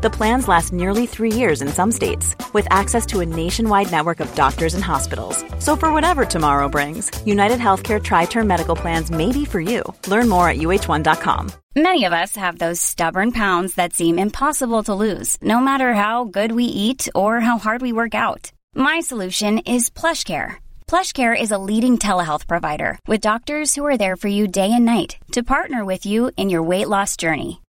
The plans last nearly three years in some states, with access to a nationwide network of doctors and hospitals. So, for whatever tomorrow brings, United Healthcare Tri Term Medical Plans may be for you. Learn more at uh1.com. Many of us have those stubborn pounds that seem impossible to lose, no matter how good we eat or how hard we work out. My solution is PlushCare. PlushCare is a leading telehealth provider with doctors who are there for you day and night to partner with you in your weight loss journey.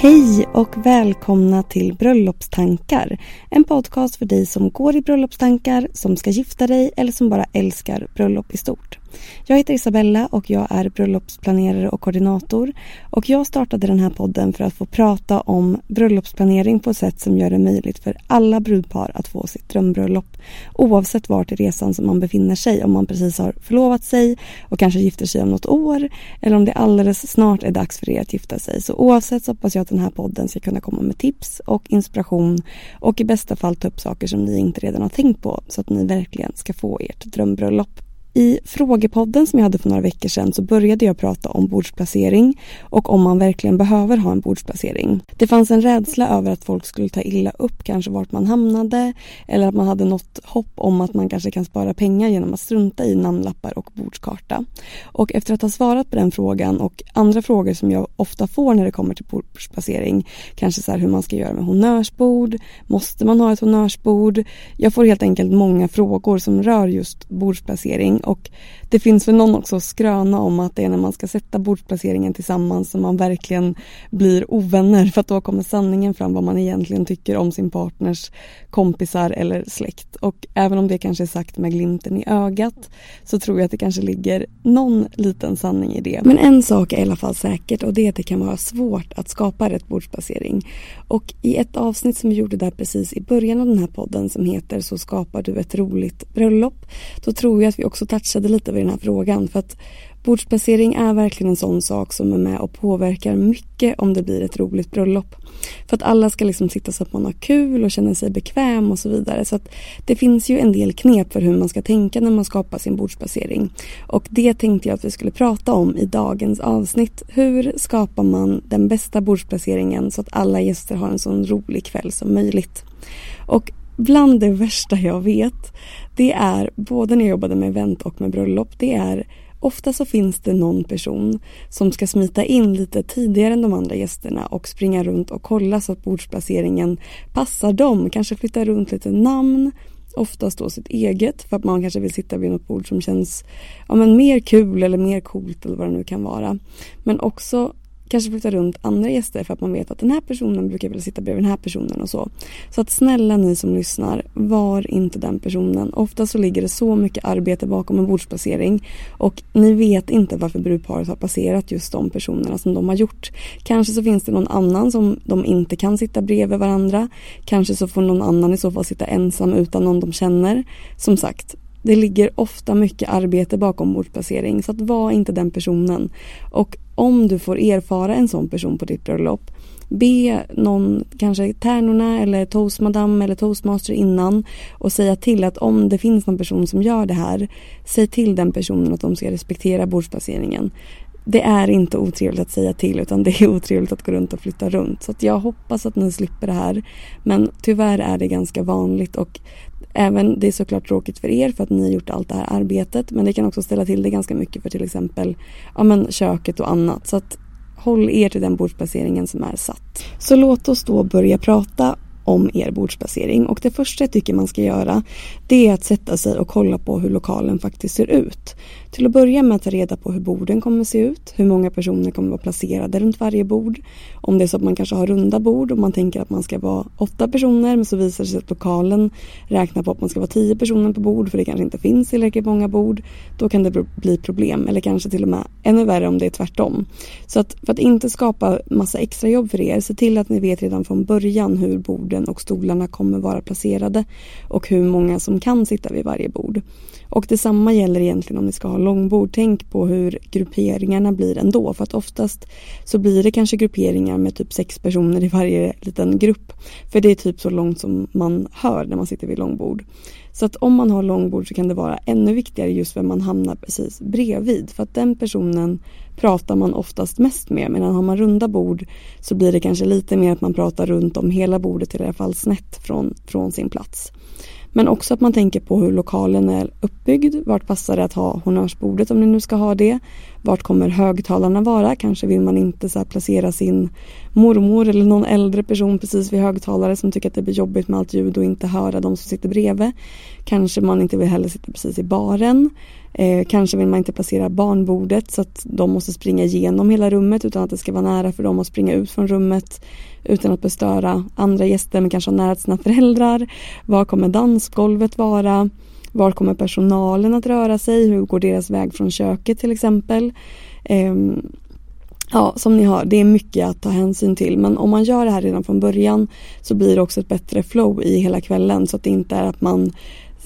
Hej och välkomna till Bröllopstankar. En podcast för dig som går i bröllopstankar, som ska gifta dig eller som bara älskar bröllop i stort. Jag heter Isabella och jag är bröllopsplanerare och koordinator. Och jag startade den här podden för att få prata om bröllopsplanering på ett sätt som gör det möjligt för alla brudpar att få sitt drömbröllop. Oavsett vart i resan som man befinner sig. Om man precis har förlovat sig och kanske gifter sig om något år. Eller om det alldeles snart är dags för er att gifta sig. Så oavsett så hoppas jag att den här podden ska kunna komma med tips och inspiration. Och i bästa fall ta upp saker som ni inte redan har tänkt på. Så att ni verkligen ska få ert drömbröllop. I frågepodden som jag hade för några veckor sedan så började jag prata om bordsplacering och om man verkligen behöver ha en bordsplacering. Det fanns en rädsla över att folk skulle ta illa upp kanske vart man hamnade eller att man hade något hopp om att man kanske kan spara pengar genom att strunta i namnlappar och bordskarta. Och efter att ha svarat på den frågan och andra frågor som jag ofta får när det kommer till bordsplacering, kanske så hur man ska göra med honnörsbord, måste man ha ett honnörsbord? Jag får helt enkelt många frågor som rör just bordsplacering och det finns väl någon också skröna om att det är när man ska sätta bordsplaceringen tillsammans som man verkligen blir ovänner för att då kommer sanningen fram vad man egentligen tycker om sin partners kompisar eller släkt. Och även om det kanske är sagt med glimten i ögat så tror jag att det kanske ligger någon liten sanning i det. Men en sak är i alla fall säkert och det är att det kan vara svårt att skapa rätt bordsplacering. Och i ett avsnitt som vi gjorde där precis i början av den här podden som heter Så skapar du ett roligt bröllop. Då tror jag att vi också touchade lite vid den här frågan för att bordsplacering är verkligen en sån sak som är med och påverkar mycket om det blir ett roligt bröllop. För att alla ska liksom sitta så att man har kul och känner sig bekväm och så vidare. Så att det finns ju en del knep för hur man ska tänka när man skapar sin bordsplacering. Och det tänkte jag att vi skulle prata om i dagens avsnitt. Hur skapar man den bästa bordsplaceringen så att alla gäster har en sån rolig kväll som möjligt? Och bland det värsta jag vet, det är både när jag jobbade med event och med bröllop, det är Ofta så finns det någon person som ska smita in lite tidigare än de andra gästerna och springa runt och kolla så att bordsplaceringen passar dem. Kanske flytta runt lite namn, oftast då sitt eget för att man kanske vill sitta vid något bord som känns ja, men mer kul eller mer coolt eller vad det nu kan vara. Men också kanske flytta runt andra gäster för att man vet att den här personen brukar vilja sitta bredvid den här personen och så. Så att snälla ni som lyssnar, var inte den personen. Ofta så ligger det så mycket arbete bakom en bordsplacering och ni vet inte varför brudparet har passerat just de personerna som de har gjort. Kanske så finns det någon annan som de inte kan sitta bredvid varandra. Kanske så får någon annan i så fall sitta ensam utan någon de känner. Som sagt, det ligger ofta mycket arbete bakom bordsplacering så att var inte den personen. Och om du får erfara en sån person på ditt bröllop be någon, kanske tärnorna eller toastmadam eller toastmaster innan och säga till att om det finns någon person som gör det här, säg till den personen att de ska respektera bordsplaceringen det är inte otrevligt att säga till utan det är otrevligt att gå runt och flytta runt. Så jag hoppas att ni slipper det här. Men tyvärr är det ganska vanligt och även det är såklart tråkigt för er för att ni har gjort allt det här arbetet men det kan också ställa till det ganska mycket för till exempel ja, men köket och annat. Så att håll er till den bordsplaceringen som är satt. Så låt oss då börja prata om er bordsplacering och det första jag tycker man ska göra det är att sätta sig och kolla på hur lokalen faktiskt ser ut. Till att börja med att ta reda på hur borden kommer se ut, hur många personer kommer vara placerade runt varje bord. Om det är så att man kanske har runda bord och man tänker att man ska vara åtta personer men så visar det sig att lokalen räknar på att man ska vara tio personer på bord för det kanske inte finns tillräckligt många bord. Då kan det bli problem eller kanske till och med ännu värre om det är tvärtom. Så att för att inte skapa massa extra jobb för er, se till att ni vet redan från början hur borden och stolarna kommer vara placerade och hur många som kan sitta vid varje bord. Och detsamma gäller egentligen om ni ska ha långbord. Tänk på hur grupperingarna blir ändå. För att oftast så blir det kanske grupperingar med typ sex personer i varje liten grupp. För det är typ så långt som man hör när man sitter vid långbord. Så att om man har långbord så kan det vara ännu viktigare just vem man hamnar precis bredvid. För att den personen pratar man oftast mest med. Medan har man runda bord så blir det kanske lite mer att man pratar runt om hela bordet, i alla fall snett från, från sin plats. Men också att man tänker på hur lokalen är uppbyggd. Vart passar det att ha honnörsbordet om ni nu ska ha det? Vart kommer högtalarna vara? Kanske vill man inte så placera sin mormor eller någon äldre person precis vid högtalare som tycker att det blir jobbigt med allt ljud och inte höra de som sitter bredvid. Kanske man inte vill heller sitta precis i baren. Eh, kanske vill man inte placera barnbordet så att de måste springa igenom hela rummet utan att det ska vara nära för dem att springa ut från rummet utan att bestöra andra gäster men kanske ha nära till sina föräldrar. Var kommer dansgolvet vara? Var kommer personalen att röra sig? Hur går deras väg från köket till exempel? Eh, Ja, som ni hör, det är mycket att ta hänsyn till. Men om man gör det här redan från början så blir det också ett bättre flow i hela kvällen. Så att det inte är att man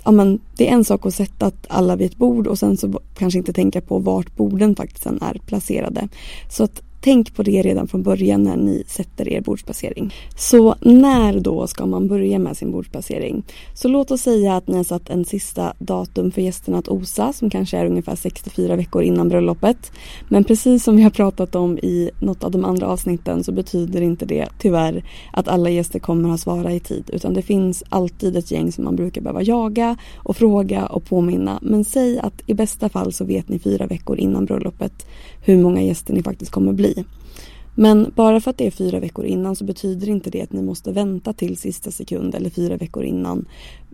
ja, men det är en sak att sätta alla vid ett bord och sen så kanske inte tänka på vart borden faktiskt är placerade. Så att Tänk på det redan från början när ni sätter er bordsplacering. Så när då ska man börja med sin bordsplacering? Så låt oss säga att ni har satt en sista datum för gästerna att osa som kanske är ungefär 64 veckor innan bröllopet. Men precis som vi har pratat om i något av de andra avsnitten så betyder inte det tyvärr att alla gäster kommer att svara i tid utan det finns alltid ett gäng som man brukar behöva jaga och fråga och påminna. Men säg att i bästa fall så vet ni fyra veckor innan bröllopet hur många gäster ni faktiskt kommer bli. Men bara för att det är fyra veckor innan så betyder inte det att ni måste vänta till sista sekund eller fyra veckor innan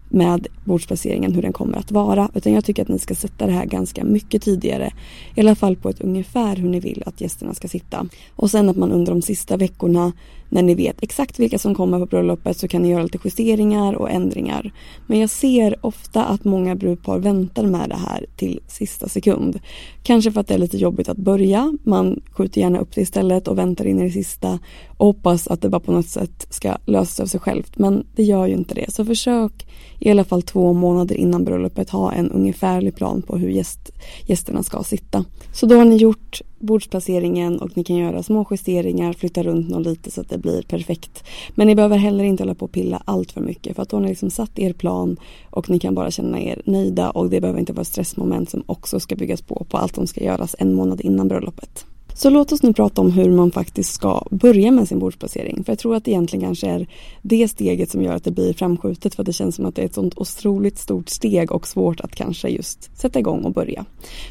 med bordsplaceringen hur den kommer att vara. Utan jag tycker att ni ska sätta det här ganska mycket tidigare. I alla fall på ett ungefär hur ni vill att gästerna ska sitta. Och sen att man under de sista veckorna när ni vet exakt vilka som kommer på bröllopet så kan ni göra lite justeringar och ändringar. Men jag ser ofta att många brudpar väntar med det här till sista sekund. Kanske för att det är lite jobbigt att börja. Man skjuter gärna upp det istället och väntar in i det sista och hoppas att det bara på något sätt ska lösa sig av sig självt. Men det gör ju inte det. Så försök i alla fall två månader innan bröllopet ha en ungefärlig plan på hur gäst, gästerna ska sitta. Så då har ni gjort bordsplaceringen och ni kan göra små justeringar, flytta runt någon lite så att det blir perfekt. Men ni behöver heller inte hålla på och pilla allt för mycket för att då har ni liksom satt er plan och ni kan bara känna er nöjda och det behöver inte vara stressmoment som också ska byggas på på allt som ska göras en månad innan bröllopet. Så låt oss nu prata om hur man faktiskt ska börja med sin bordsplacering. För jag tror att det egentligen kanske är det steget som gör att det blir framskjutet för att det känns som att det är ett sånt otroligt stort steg och svårt att kanske just sätta igång och börja.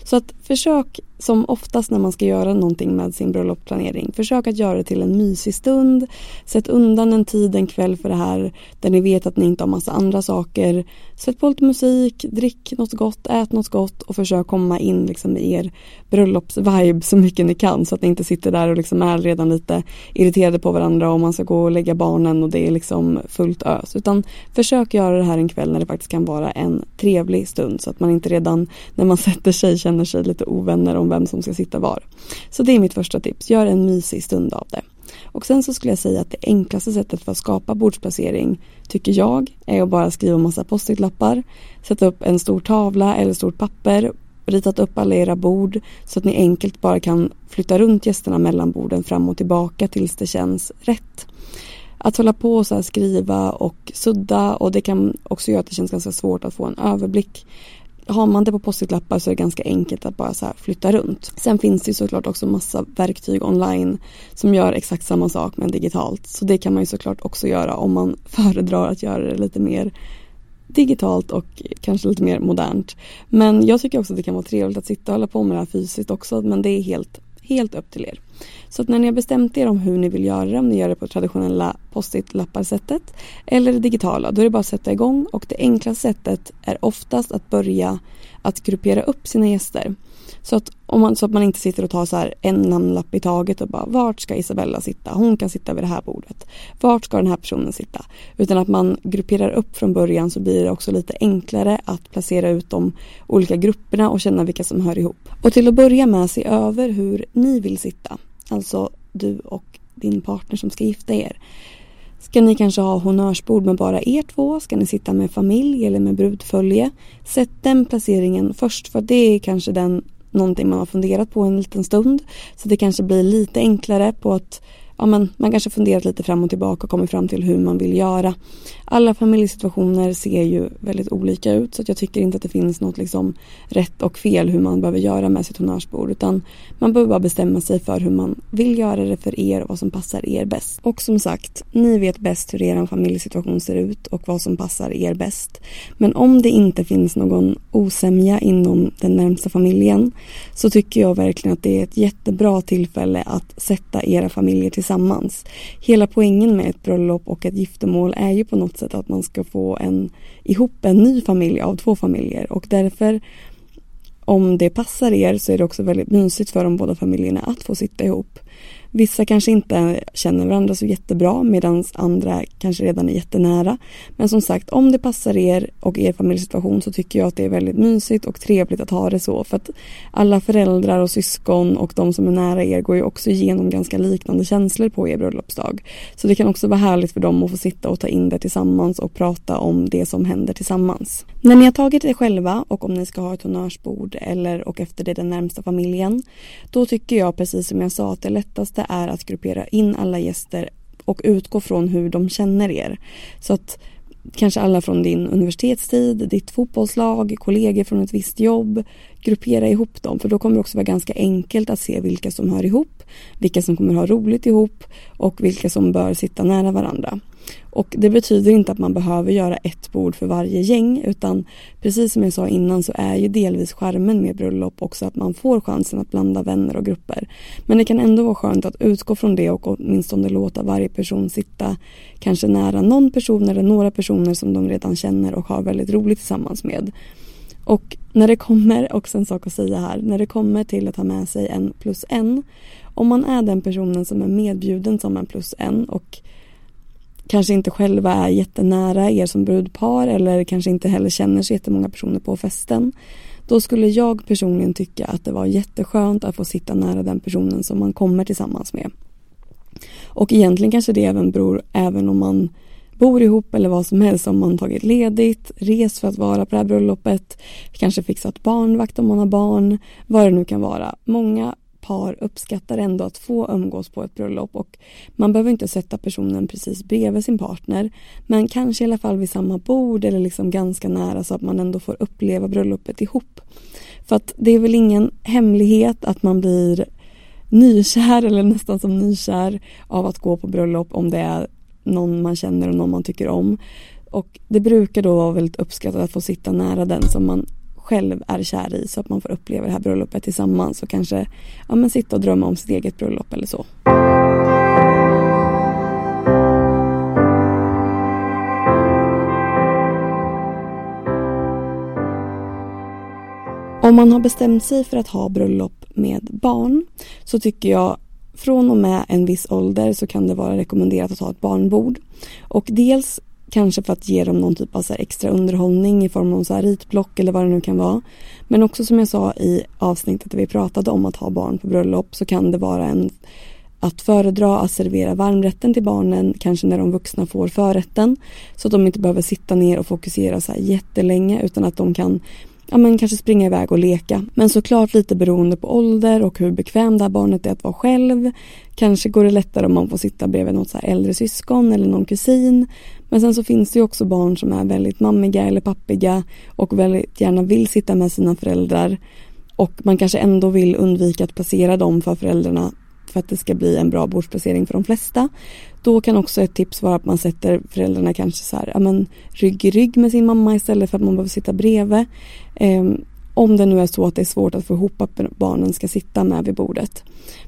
Så att försök som oftast när man ska göra någonting med sin bröllopsplanering. Försök att göra det till en mysig stund. Sätt undan en tid en kväll för det här där ni vet att ni inte har massa andra saker. Sätt på lite musik, drick något gott, ät något gott och försök komma in liksom i er bröllopsvibe så mycket ni kan så att ni inte sitter där och liksom är redan lite irriterade på varandra och man ska gå och lägga barnen och det är liksom fullt ös. Utan försök göra det här en kväll när det faktiskt kan vara en trevlig stund så att man inte redan när man sätter sig känner sig lite ovänner om vem som ska sitta var. Så det är mitt första tips, gör en mysig stund av det. Och sen så skulle jag säga att det enklaste sättet för att skapa bordsplacering tycker jag är att bara skriva massa post-it-lappar, sätta upp en stor tavla eller stort papper, ritat upp alla era bord så att ni enkelt bara kan flytta runt gästerna mellan borden fram och tillbaka tills det känns rätt. Att hålla på och så skriva och sudda och det kan också göra att det känns ganska svårt att få en överblick har man det på post-it-lappar så är det ganska enkelt att bara så flytta runt. Sen finns det såklart också massa verktyg online som gör exakt samma sak men digitalt. Så det kan man ju såklart också göra om man föredrar att göra det lite mer digitalt och kanske lite mer modernt. Men jag tycker också att det kan vara trevligt att sitta och hålla på med det här fysiskt också men det är helt, helt upp till er. Så att när ni har bestämt er om hur ni vill göra det, om ni gör det på traditionella post-it-lappar sättet eller det digitala, då är det bara att sätta igång och det enklaste sättet är oftast att börja att gruppera upp sina gäster. Så att, om man, så att man inte sitter och tar så här en namnlapp i taget och bara vart ska Isabella sitta? Hon kan sitta vid det här bordet. Vart ska den här personen sitta? Utan att man grupperar upp från början så blir det också lite enklare att placera ut de olika grupperna och känna vilka som hör ihop. Och till att börja med se över hur ni vill sitta. Alltså du och din partner som ska gifta er. Ska ni kanske ha honnörsbord med bara er två? Ska ni sitta med familj eller med brudfölje? Sätt den placeringen först för det är kanske den någonting man har funderat på en liten stund. Så det kanske blir lite enklare på att ja, men man kanske funderat lite fram och tillbaka och kommit fram till hur man vill göra. Alla familjesituationer ser ju väldigt olika ut så jag tycker inte att det finns något liksom rätt och fel hur man behöver göra med sitt honnörsbord utan man behöver bara bestämma sig för hur man vill göra det för er och vad som passar er bäst. Och som sagt, ni vet bäst hur er familjesituation ser ut och vad som passar er bäst. Men om det inte finns någon osämja inom den närmsta familjen så tycker jag verkligen att det är ett jättebra tillfälle att sätta era familjer tillsammans. Hela poängen med ett bröllop och ett giftermål är ju på något sätt att man ska få en, ihop en ny familj av två familjer och därför om det passar er så är det också väldigt mysigt för de båda familjerna att få sitta ihop. Vissa kanske inte känner varandra så jättebra medan andra kanske redan är jättenära. Men som sagt, om det passar er och er familjesituation så tycker jag att det är väldigt mysigt och trevligt att ha det så. För att alla föräldrar och syskon och de som är nära er går ju också igenom ganska liknande känslor på er bröllopsdag. Så det kan också vara härligt för dem att få sitta och ta in det tillsammans och prata om det som händer tillsammans. När ni har tagit er själva och om ni ska ha ett honnörsbord eller och efter det den närmsta familjen, då tycker jag precis som jag sa att det lättaste är att gruppera in alla gäster och utgå från hur de känner er. Så att kanske alla från din universitetstid, ditt fotbollslag, kollegor från ett visst jobb. Gruppera ihop dem för då kommer det också vara ganska enkelt att se vilka som hör ihop, vilka som kommer ha roligt ihop och vilka som bör sitta nära varandra. Och det betyder inte att man behöver göra ett bord för varje gäng utan precis som jag sa innan så är ju delvis skärmen med bröllop också att man får chansen att blanda vänner och grupper. Men det kan ändå vara skönt att utgå från det och åtminstone låta varje person sitta kanske nära någon person eller några personer som de redan känner och har väldigt roligt tillsammans med. Och när det kommer, också en sak att säga här, när det kommer till att ha med sig en plus en. Om man är den personen som är medbjuden som en plus en och kanske inte själva är jättenära er som brudpar eller kanske inte heller känner så jättemånga personer på festen. Då skulle jag personligen tycka att det var jätteskönt att få sitta nära den personen som man kommer tillsammans med. Och egentligen kanske det även beror, även om man bor ihop eller vad som helst, om man tagit ledigt, rest för att vara på det här bröllopet, kanske fixat barnvakt om man har barn, vad det nu kan vara. Många par uppskattar ändå att få umgås på ett bröllop och man behöver inte sätta personen precis bredvid sin partner men kanske i alla fall vid samma bord eller liksom ganska nära så att man ändå får uppleva bröllopet ihop. För att det är väl ingen hemlighet att man blir nykär eller nästan som nykär av att gå på bröllop om det är någon man känner och någon man tycker om. Och det brukar då vara väldigt uppskattat att få sitta nära den som man själv är kär i så att man får uppleva det här bröllopet tillsammans och kanske ja, men sitta och drömma om sitt eget bröllop eller så. Om man har bestämt sig för att ha bröllop med barn så tycker jag från och med en viss ålder så kan det vara rekommenderat att ha ett barnbord. Och dels Kanske för att ge dem någon typ av så extra underhållning i form av så ritblock eller vad det nu kan vara. Men också som jag sa i avsnittet där vi pratade om att ha barn på bröllop så kan det vara en att föredra att servera varmrätten till barnen kanske när de vuxna får förrätten. Så att de inte behöver sitta ner och fokusera så här jättelänge utan att de kan ja, men kanske springa iväg och leka. Men såklart lite beroende på ålder och hur bekväm det här barnet är att vara själv. Kanske går det lättare om man får sitta bredvid något så äldre syskon eller någon kusin. Men sen så finns det ju också barn som är väldigt mammiga eller pappiga och väldigt gärna vill sitta med sina föräldrar och man kanske ändå vill undvika att placera dem för föräldrarna för att det ska bli en bra bordsplacering för de flesta. Då kan också ett tips vara att man sätter föräldrarna kanske så här, ja men rygg i rygg med sin mamma istället för att man behöver sitta bredvid. Ehm, om det nu är så att det är svårt att få ihop att barnen ska sitta med vid bordet.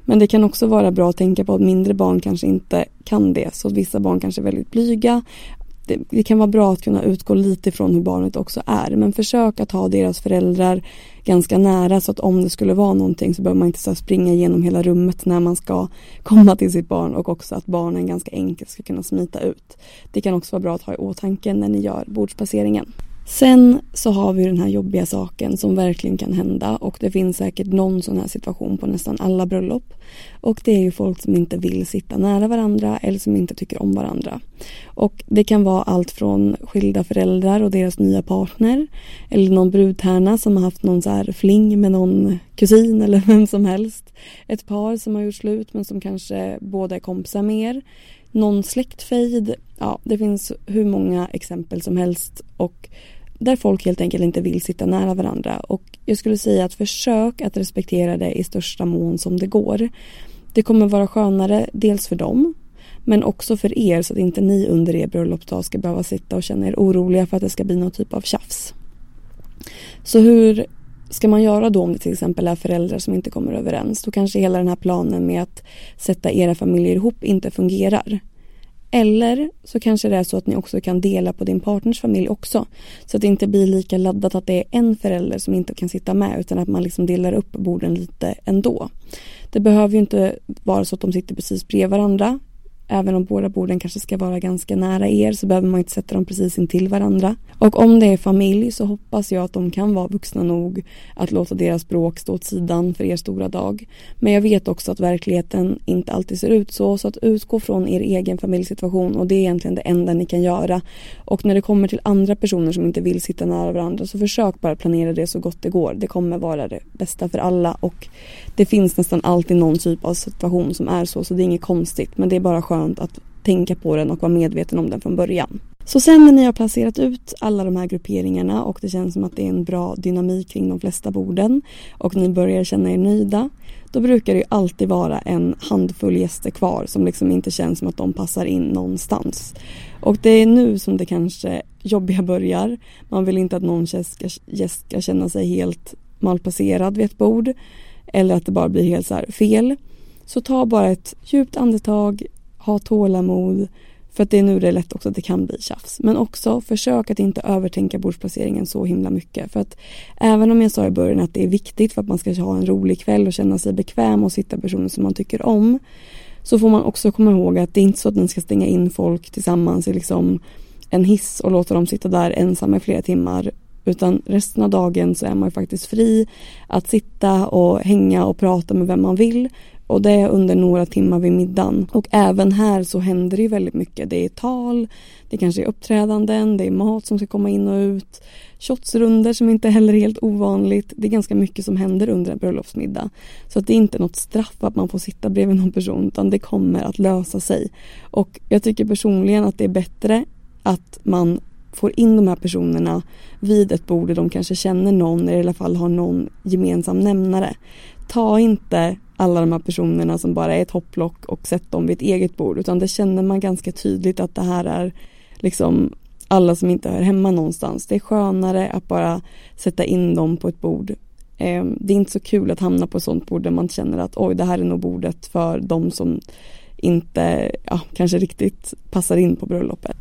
Men det kan också vara bra att tänka på att mindre barn kanske inte kan det. Så vissa barn kanske är väldigt blyga. Det, det, kan vara bra att kunna utgå lite från hur barnet också är. Men försök att ha deras föräldrar ganska nära så att om det skulle vara någonting så behöver man inte så springa igenom hela rummet när man ska komma till sitt barn och också att barnen ganska enkelt ska kunna smita ut. Det kan också vara bra att ha i åtanke när ni gör bordsplaceringen. Sen så har vi den här jobbiga saken som verkligen kan hända och det finns säkert någon sån här situation på nästan alla bröllop. Och det är ju folk som inte vill sitta nära varandra eller som inte tycker om varandra. Och det kan vara allt från skilda föräldrar och deras nya partner eller någon brudtärna som har haft någon så här fling med någon kusin eller vem som helst. Ett par som har gjort slut men som kanske båda är kompisar med er någon släktfejd. Ja, det finns hur många exempel som helst och där folk helt enkelt inte vill sitta nära varandra. Och jag skulle säga att försök att respektera det i största mån som det går. Det kommer vara skönare dels för dem men också för er så att inte ni under er bröllopsdag ska behöva sitta och känna er oroliga för att det ska bli någon typ av tjafs. Så hur ska man göra då om det till exempel är föräldrar som inte kommer överens? Då kanske hela den här planen med att sätta era familjer ihop inte fungerar. Eller så kanske det är så att ni också kan dela på din partners familj också. Så att det inte blir lika laddat att det är en förälder som inte kan sitta med utan att man liksom delar upp borden lite ändå. Det behöver ju inte vara så att de sitter precis bredvid varandra Även om båda borden kanske ska vara ganska nära er så behöver man inte sätta dem precis intill varandra. Och om det är familj så hoppas jag att de kan vara vuxna nog att låta deras bråk stå åt sidan för er stora dag. Men jag vet också att verkligheten inte alltid ser ut så. Så att utgå från er egen familjesituation och det är egentligen det enda ni kan göra. Och när det kommer till andra personer som inte vill sitta nära varandra så försök bara planera det så gott det går. Det kommer vara det bästa för alla och det finns nästan alltid någon typ av situation som är så så det är inget konstigt men det är bara skönt skönt att tänka på den och vara medveten om den från början. Så sen när ni har placerat ut alla de här grupperingarna och det känns som att det är en bra dynamik kring de flesta borden och ni börjar känna er nöjda då brukar det ju alltid vara en handfull gäster kvar som liksom inte känns som att de passar in någonstans. Och det är nu som det kanske jobbiga börjar. Man vill inte att någon gäst ska känna sig helt malplacerad vid ett bord eller att det bara blir helt så fel. Så ta bara ett djupt andetag, ha tålamod. För att det är nu det är lätt också att det kan bli tjafs. Men också försök att inte övertänka bordsplaceringen så himla mycket. För att även om jag sa i början att det är viktigt för att man ska ha en rolig kväll och känna sig bekväm och sitta personer som man tycker om. Så får man också komma ihåg att det är inte så att man ska stänga in folk tillsammans i liksom en hiss och låta dem sitta där ensamma i flera timmar. Utan resten av dagen så är man faktiskt fri att sitta och hänga och prata med vem man vill och det är under några timmar vid middagen. Och även här så händer det ju väldigt mycket. Det är tal, det kanske är uppträdanden, det är mat som ska komma in och ut. Shotsrunder som inte heller är helt ovanligt. Det är ganska mycket som händer under en bröllopsmiddag. Så att det är inte något straff att man får sitta bredvid någon person utan det kommer att lösa sig. Och jag tycker personligen att det är bättre att man får in de här personerna vid ett bord där de kanske känner någon eller i alla fall har någon gemensam nämnare. Ta inte alla de här personerna som bara är ett hopplock och sätt dem vid ett eget bord utan det känner man ganska tydligt att det här är liksom alla som inte hör hemma någonstans. Det är skönare att bara sätta in dem på ett bord. Ehm, det är inte så kul att hamna på ett sånt bord där man känner att oj det här är nog bordet för de som inte ja, kanske riktigt passar in på bröllopet.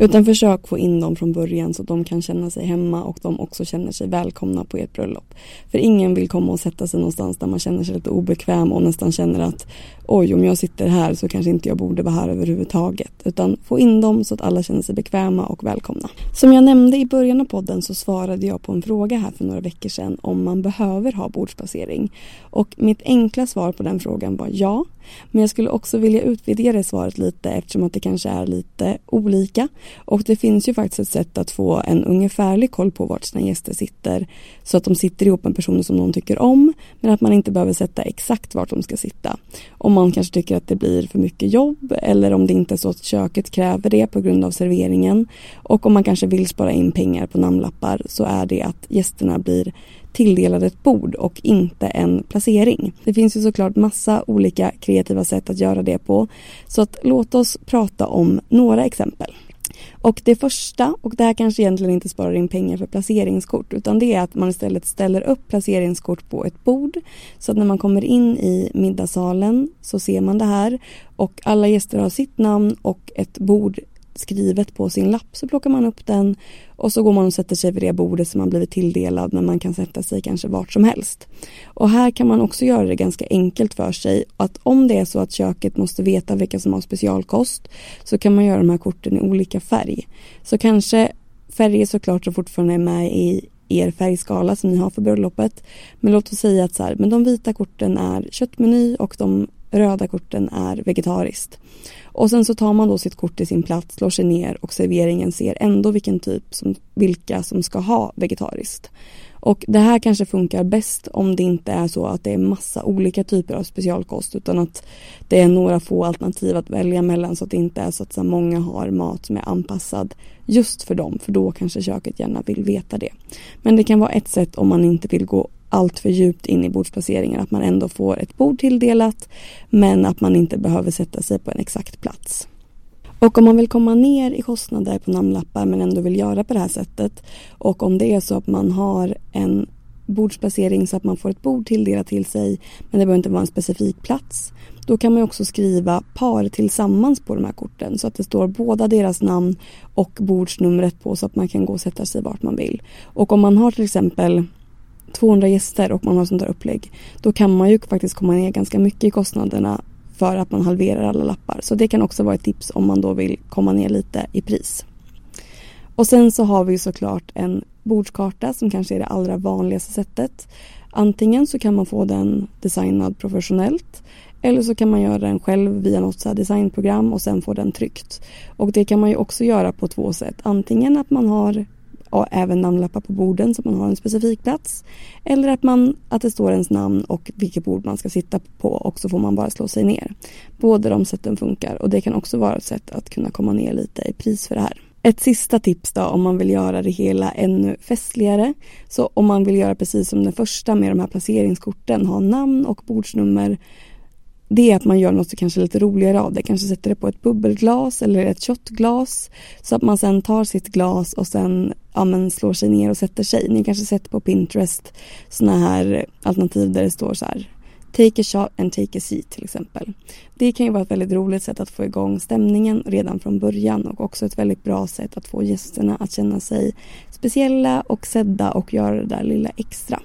Utan försök få in dem från början så att de kan känna sig hemma och de också känner sig välkomna på ert bröllop. För ingen vill komma och sätta sig någonstans där man känner sig lite obekväm och nästan känner att oj, om jag sitter här så kanske inte jag borde vara här överhuvudtaget. Utan få in dem så att alla känner sig bekväma och välkomna. Som jag nämnde i början av podden så svarade jag på en fråga här för några veckor sedan om man behöver ha bordsplacering. Och mitt enkla svar på den frågan var ja. Men jag skulle också vilja utvidga det svaret lite eftersom att det kanske är lite olika. Och det finns ju faktiskt ett sätt att få en ungefärlig koll på vart sina gäster sitter så att de sitter ihop med personer som någon tycker om men att man inte behöver sätta exakt vart de ska sitta. Om man kanske tycker att det blir för mycket jobb eller om det inte är så att köket kräver det på grund av serveringen och om man kanske vill spara in pengar på namnlappar så är det att gästerna blir tilldelade ett bord och inte en placering. Det finns ju såklart massa olika kreativa sätt att göra det på. Så att låt oss prata om några exempel. Och det första, och det här kanske egentligen inte sparar in pengar för placeringskort utan det är att man istället ställer upp placeringskort på ett bord så att när man kommer in i middagssalen så ser man det här och alla gäster har sitt namn och ett bord skrivet på sin lapp så plockar man upp den och så går man och sätter sig vid det bordet som man blivit tilldelad men man kan sätta sig kanske vart som helst. Och här kan man också göra det ganska enkelt för sig att om det är så att köket måste veta vilka som har specialkost så kan man göra de här korten i olika färg. Så kanske färger såklart som fortfarande är med i er färgskala som ni har för bröllopet. Men låt oss säga att så här, men de vita korten är köttmeny och de röda korten är vegetariskt. Och sen så tar man då sitt kort till sin plats, slår sig ner och serveringen ser ändå vilken typ som, vilka som ska ha vegetariskt. Och det här kanske funkar bäst om det inte är så att det är massa olika typer av specialkost utan att det är några få alternativ att välja mellan så att det inte är så att så många har mat som är anpassad just för dem för då kanske köket gärna vill veta det. Men det kan vara ett sätt om man inte vill gå allt för djupt in i bordsplaceringen. Att man ändå får ett bord tilldelat men att man inte behöver sätta sig på en exakt plats. Och om man vill komma ner i kostnader på namnlappar men ändå vill göra på det här sättet och om det är så att man har en bordsplacering så att man får ett bord tilldelat till sig men det behöver inte vara en specifik plats. Då kan man också skriva par tillsammans på de här korten så att det står båda deras namn och bordsnumret på så att man kan gå och sätta sig vart man vill. Och om man har till exempel 200 gäster och man har sånt där upplägg då kan man ju faktiskt komma ner ganska mycket i kostnaderna för att man halverar alla lappar. Så det kan också vara ett tips om man då vill komma ner lite i pris. Och sen så har vi såklart en bordskarta som kanske är det allra vanligaste sättet. Antingen så kan man få den designad professionellt eller så kan man göra den själv via något så designprogram och sen få den tryckt. Och det kan man ju också göra på två sätt. Antingen att man har och även namnlappar på borden så man har en specifik plats. Eller att, man, att det står ens namn och vilket bord man ska sitta på och så får man bara slå sig ner. Båda de sätten funkar och det kan också vara ett sätt att kunna komma ner lite i pris för det här. Ett sista tips då om man vill göra det hela ännu festligare. Så om man vill göra precis som den första med de här placeringskorten, ha namn och bordsnummer det är att man gör något kanske lite roligare av det. Kanske sätter det på ett bubbelglas eller ett shotglas. Så att man sen tar sitt glas och sen ja, men slår sig ner och sätter sig. Ni kanske sett på Pinterest sådana här alternativ där det står så här Take a shot and take a seat till exempel. Det kan ju vara ett väldigt roligt sätt att få igång stämningen redan från början och också ett väldigt bra sätt att få gästerna att känna sig speciella och sedda och göra det där lilla extra.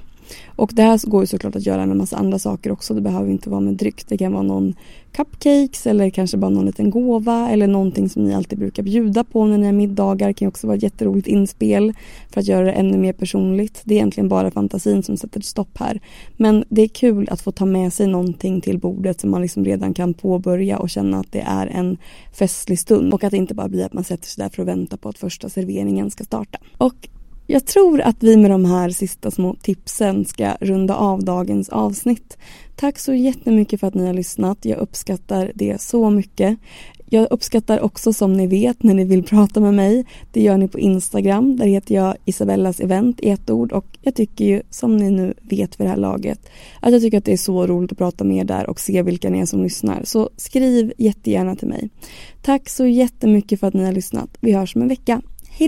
Och det här går ju såklart att göra med massa andra saker också. Det behöver inte vara med dryck. Det kan vara någon cupcakes eller kanske bara någon liten gåva eller någonting som ni alltid brukar bjuda på när ni har middagar. Det kan ju också vara ett jätteroligt inspel för att göra det ännu mer personligt. Det är egentligen bara fantasin som sätter stopp här. Men det är kul att få ta med sig någonting till bordet som man liksom redan kan påbörja och känna att det är en festlig stund och att det inte bara blir att man sätter sig där för att vänta på att första serveringen ska starta. Och jag tror att vi med de här sista små tipsen ska runda av dagens avsnitt. Tack så jättemycket för att ni har lyssnat. Jag uppskattar det så mycket. Jag uppskattar också som ni vet när ni vill prata med mig. Det gör ni på Instagram. Där heter jag Isabellas event i ett ord och jag tycker ju som ni nu vet för det här laget att jag tycker att det är så roligt att prata med er där och se vilka ni är som lyssnar. Så skriv jättegärna till mig. Tack så jättemycket för att ni har lyssnat. Vi hörs om en vecka. Hej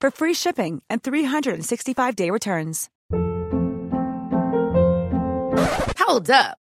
for free shipping and 365-day returns. Hold up.